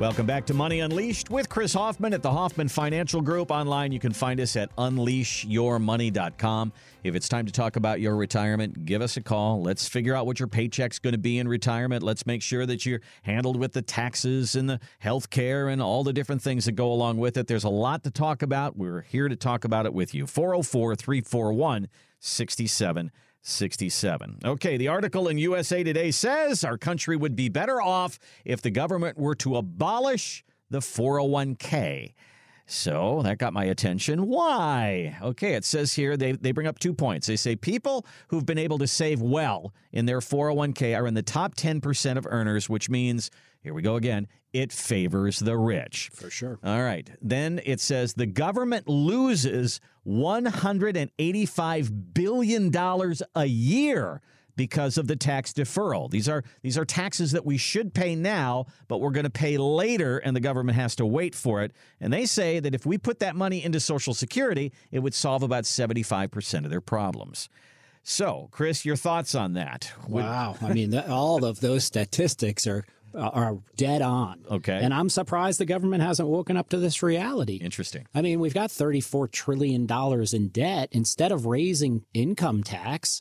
Welcome back to Money Unleashed with Chris Hoffman at the Hoffman Financial Group. Online, you can find us at unleashyourmoney.com. If it's time to talk about your retirement, give us a call. Let's figure out what your paycheck's going to be in retirement. Let's make sure that you're handled with the taxes and the health care and all the different things that go along with it. There's a lot to talk about. We're here to talk about it with you. 404 341 67 67. Okay, the article in USA Today says our country would be better off if the government were to abolish the 401k. So that got my attention. Why? Okay, it says here they, they bring up two points. They say people who've been able to save well in their 401k are in the top 10% of earners, which means, here we go again, it favors the rich. For sure. All right. Then it says the government loses $185 billion a year because of the tax deferral. These are these are taxes that we should pay now, but we're going to pay later and the government has to wait for it. And they say that if we put that money into social security, it would solve about 75% of their problems. So, Chris, your thoughts on that? Wow. I mean, all of those statistics are uh, are dead on. Okay. And I'm surprised the government hasn't woken up to this reality. Interesting. I mean, we've got $34 trillion in debt. Instead of raising income tax,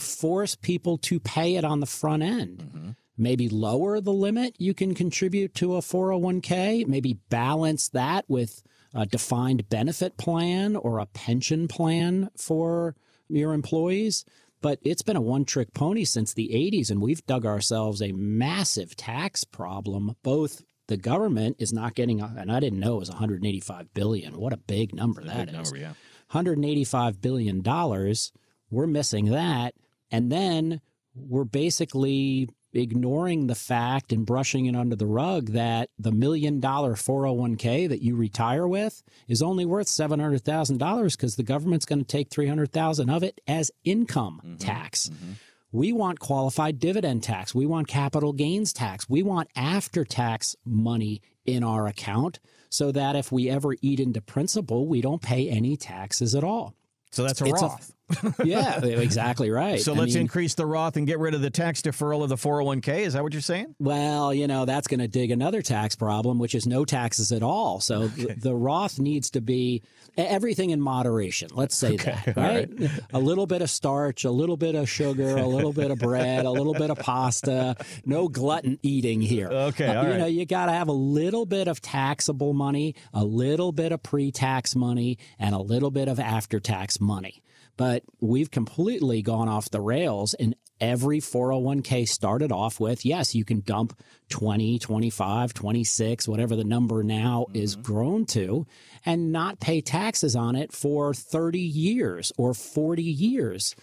force people to pay it on the front end. Mm-hmm. Maybe lower the limit you can contribute to a 401k, maybe balance that with a defined benefit plan or a pension plan for your employees. But it's been a one trick pony since the 80s, and we've dug ourselves a massive tax problem. Both the government is not getting, and I didn't know it was 185 billion. What a big number that big is! Number, yeah. 185 billion dollars. We're missing that, and then we're basically ignoring the fact and brushing it under the rug that the million dollar 401k that you retire with is only worth $700,000 because the government's going to take 300,000 of it as income mm-hmm. tax. Mm-hmm. We want qualified dividend tax. We want capital gains tax. We want after tax money in our account so that if we ever eat into principal, we don't pay any taxes at all. So that's a it's Roth. Yeah, exactly right. So I let's mean, increase the Roth and get rid of the tax deferral of the 401k. Is that what you're saying? Well, you know, that's going to dig another tax problem, which is no taxes at all. So okay. the, the, Roth needs to be everything in moderation. Let's say okay. that, right? right? a little bit of starch, a little bit of sugar, a little bit of bread, a little bit of pasta. No glutton eating here. Okay, uh, you right. know, you got to have a little bit of taxable money, a little bit of pre-tax money, and a little bit of after-tax money. But we've completely gone off the rails and every 401k started off with yes, you can dump 20, 25, 26, whatever the number now mm-hmm. is grown to, and not pay taxes on it for 30 years or 40 years.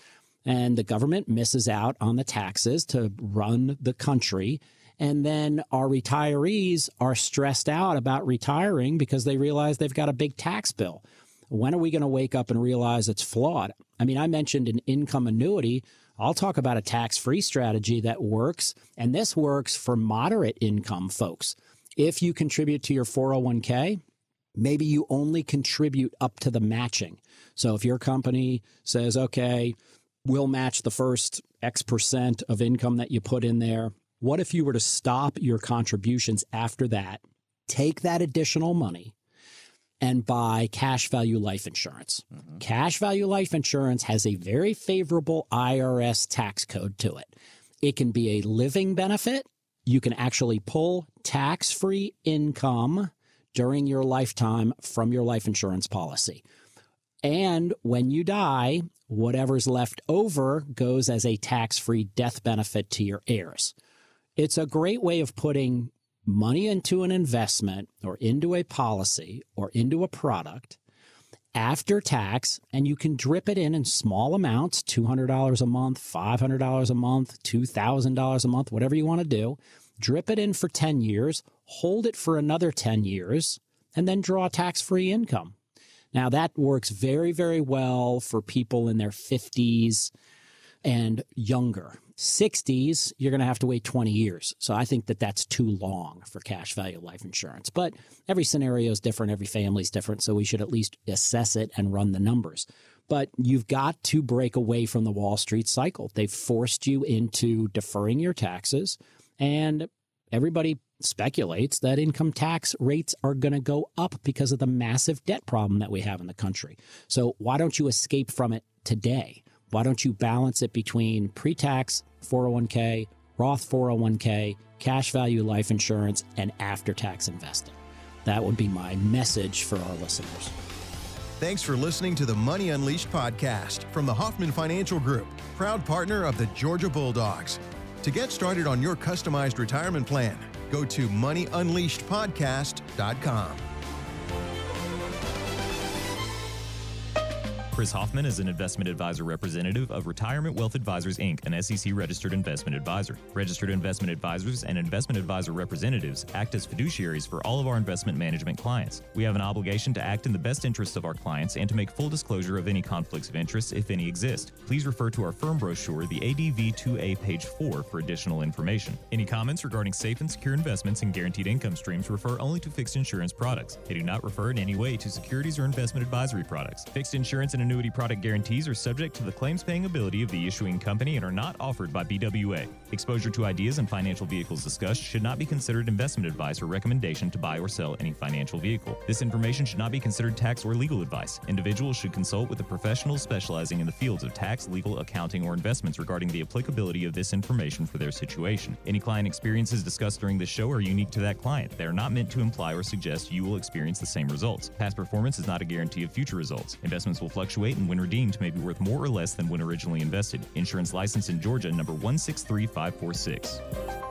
And the government misses out on the taxes to run the country. And then our retirees are stressed out about retiring because they realize they've got a big tax bill. When are we going to wake up and realize it's flawed? I mean, I mentioned an income annuity. I'll talk about a tax free strategy that works, and this works for moderate income folks. If you contribute to your 401k, maybe you only contribute up to the matching. So if your company says, okay, we'll match the first X percent of income that you put in there, what if you were to stop your contributions after that, take that additional money, and buy cash value life insurance. Mm-hmm. Cash value life insurance has a very favorable IRS tax code to it. It can be a living benefit. You can actually pull tax free income during your lifetime from your life insurance policy. And when you die, whatever's left over goes as a tax free death benefit to your heirs. It's a great way of putting money into an investment or into a policy or into a product after tax, and you can drip it in in small amounts $200 a month, $500 a month, $2,000 a month, whatever you want to do. Drip it in for 10 years, hold it for another 10 years, and then draw tax free income. Now, that works very, very well for people in their 50s and younger. 60s, you're going to have to wait 20 years. So I think that that's too long for cash value life insurance. But every scenario is different, every family is different. So we should at least assess it and run the numbers. But you've got to break away from the Wall Street cycle. They've forced you into deferring your taxes, and everybody speculates that income tax rates are going to go up because of the massive debt problem that we have in the country. So why don't you escape from it today? Why don't you balance it between pre tax 401k, Roth 401k, cash value life insurance, and after tax investing? That would be my message for our listeners. Thanks for listening to the Money Unleashed podcast from the Hoffman Financial Group, proud partner of the Georgia Bulldogs. To get started on your customized retirement plan, go to moneyunleashedpodcast.com. Chris Hoffman is an investment advisor representative of Retirement Wealth Advisors Inc., an SEC registered investment advisor. Registered investment advisors and investment advisor representatives act as fiduciaries for all of our investment management clients. We have an obligation to act in the best interests of our clients and to make full disclosure of any conflicts of interest, if any exist. Please refer to our firm brochure, the ADV 2A, page 4, for additional information. Any comments regarding safe and secure investments and guaranteed income streams refer only to fixed insurance products. They do not refer in any way to securities or investment advisory products. Fixed insurance and annuity product guarantees are subject to the claims paying ability of the issuing company and are not offered by RWA. Exposure to ideas and financial vehicles discussed should not be considered investment advice or recommendation to buy or sell any financial vehicle. This information should not be considered tax or legal advice. Individuals should consult with a professional specializing in the fields of tax, legal, accounting, or investments regarding the applicability of this information for their situation. Any client experiences discussed during this show are unique to that client. They are not meant to imply or suggest you will experience the same results. Past performance is not a guarantee of future results. Investments will fluctuate and when redeemed may be worth more or less than when originally invested. Insurance license in Georgia number 163546.